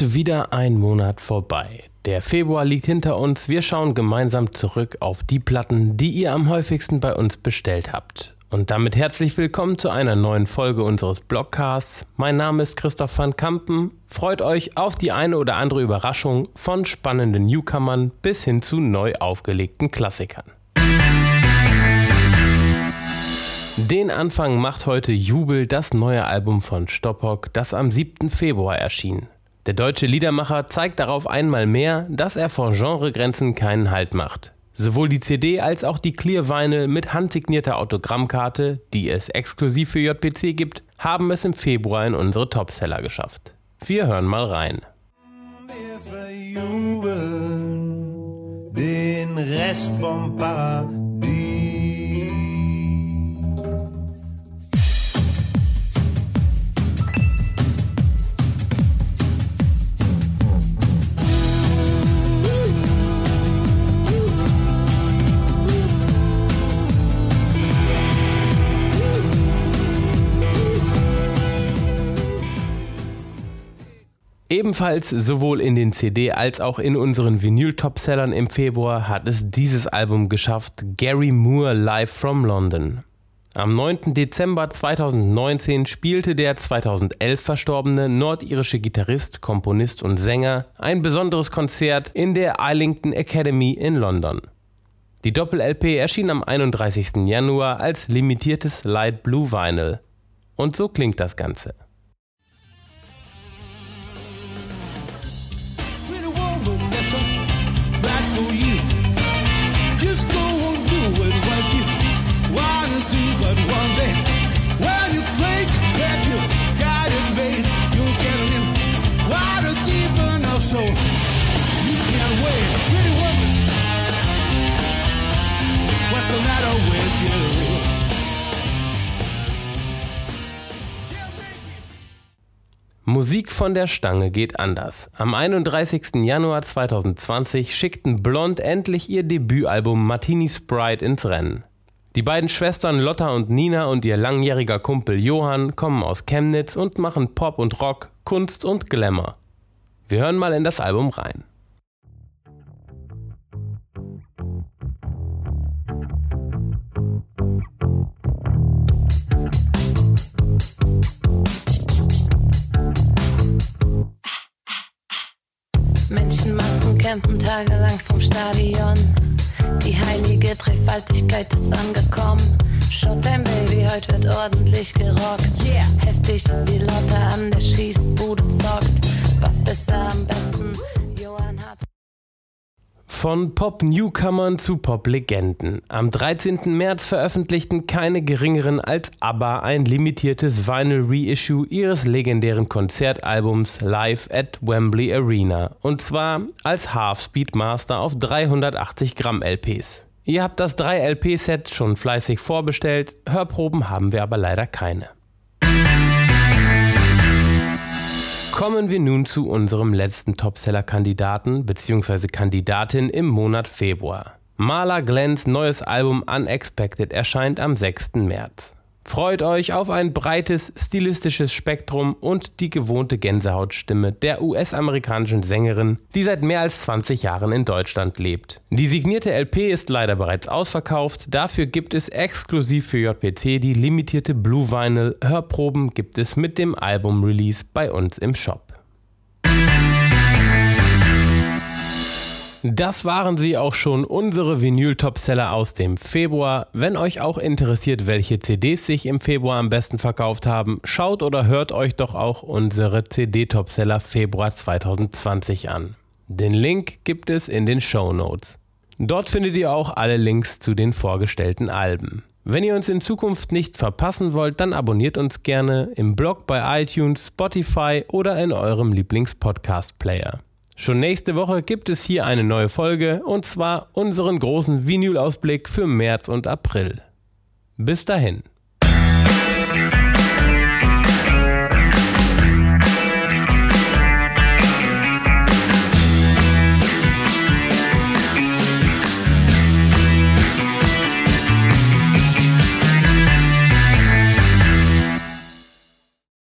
Und wieder ein Monat vorbei. Der Februar liegt hinter uns. Wir schauen gemeinsam zurück auf die Platten, die ihr am häufigsten bei uns bestellt habt. Und damit herzlich willkommen zu einer neuen Folge unseres Blogcasts. Mein Name ist Christoph van Kampen. Freut euch auf die eine oder andere Überraschung von spannenden Newcomern bis hin zu neu aufgelegten Klassikern. Den Anfang macht heute Jubel das neue Album von Stoppock, das am 7. Februar erschien. Der deutsche Liedermacher zeigt darauf einmal mehr, dass er vor Genregrenzen keinen Halt macht. Sowohl die CD als auch die Clear Vinyl mit handsignierter Autogrammkarte, die es exklusiv für JPC gibt, haben es im Februar in unsere Topseller geschafft. Wir hören mal rein. Wir verjubeln den Rest vom Paradies. Ebenfalls sowohl in den CD als auch in unseren Vinyl-Topsellern im Februar hat es dieses Album geschafft, Gary Moore Live from London. Am 9. Dezember 2019 spielte der 2011 verstorbene nordirische Gitarrist, Komponist und Sänger ein besonderes Konzert in der Islington Academy in London. Die Doppel-LP erschien am 31. Januar als limitiertes Light Blue Vinyl. Und so klingt das Ganze. Enough so you can't wait. Pretty woman, what's the matter with you? Musik von der Stange geht anders. Am 31. Januar 2020 schickten Blond endlich ihr Debütalbum Martini Sprite ins Rennen. Die beiden Schwestern Lotta und Nina und ihr langjähriger Kumpel Johann kommen aus Chemnitz und machen Pop und Rock, Kunst und Glamour. Wir hören mal in das Album rein. Menschenmassen campen tagelang vom Stadion. Die heilige Dreifaltigkeit ist angekommen. Showtime, Baby, heute wird ordentlich gerockt. Yeah. Heftig wie Lotte an der Schießbude zockt. Von Pop-Newcomern zu Pop-Legenden. Am 13. März veröffentlichten keine geringeren als ABBA ein limitiertes Vinyl-Reissue ihres legendären Konzertalbums Live at Wembley Arena. Und zwar als Half-Speed Master auf 380 Gramm LPs. Ihr habt das 3-LP-Set schon fleißig vorbestellt, Hörproben haben wir aber leider keine. Kommen wir nun zu unserem letzten Topseller-Kandidaten bzw. Kandidatin im Monat Februar. Marla Glens neues Album Unexpected erscheint am 6. März. Freut euch auf ein breites stilistisches Spektrum und die gewohnte Gänsehautstimme der US-amerikanischen Sängerin, die seit mehr als 20 Jahren in Deutschland lebt. Die signierte LP ist leider bereits ausverkauft, dafür gibt es exklusiv für JPC die limitierte Blue Vinyl. Hörproben gibt es mit dem Album-Release bei uns im Shop. Das waren sie auch schon, unsere Vinyl-Topseller aus dem Februar. Wenn euch auch interessiert, welche CDs sich im Februar am besten verkauft haben, schaut oder hört euch doch auch unsere CD-Topseller Februar 2020 an. Den Link gibt es in den Show Notes. Dort findet ihr auch alle Links zu den vorgestellten Alben. Wenn ihr uns in Zukunft nicht verpassen wollt, dann abonniert uns gerne im Blog bei iTunes, Spotify oder in eurem Lieblings-Podcast-Player. Schon nächste Woche gibt es hier eine neue Folge und zwar unseren großen Vinyl-Ausblick für März und April. Bis dahin.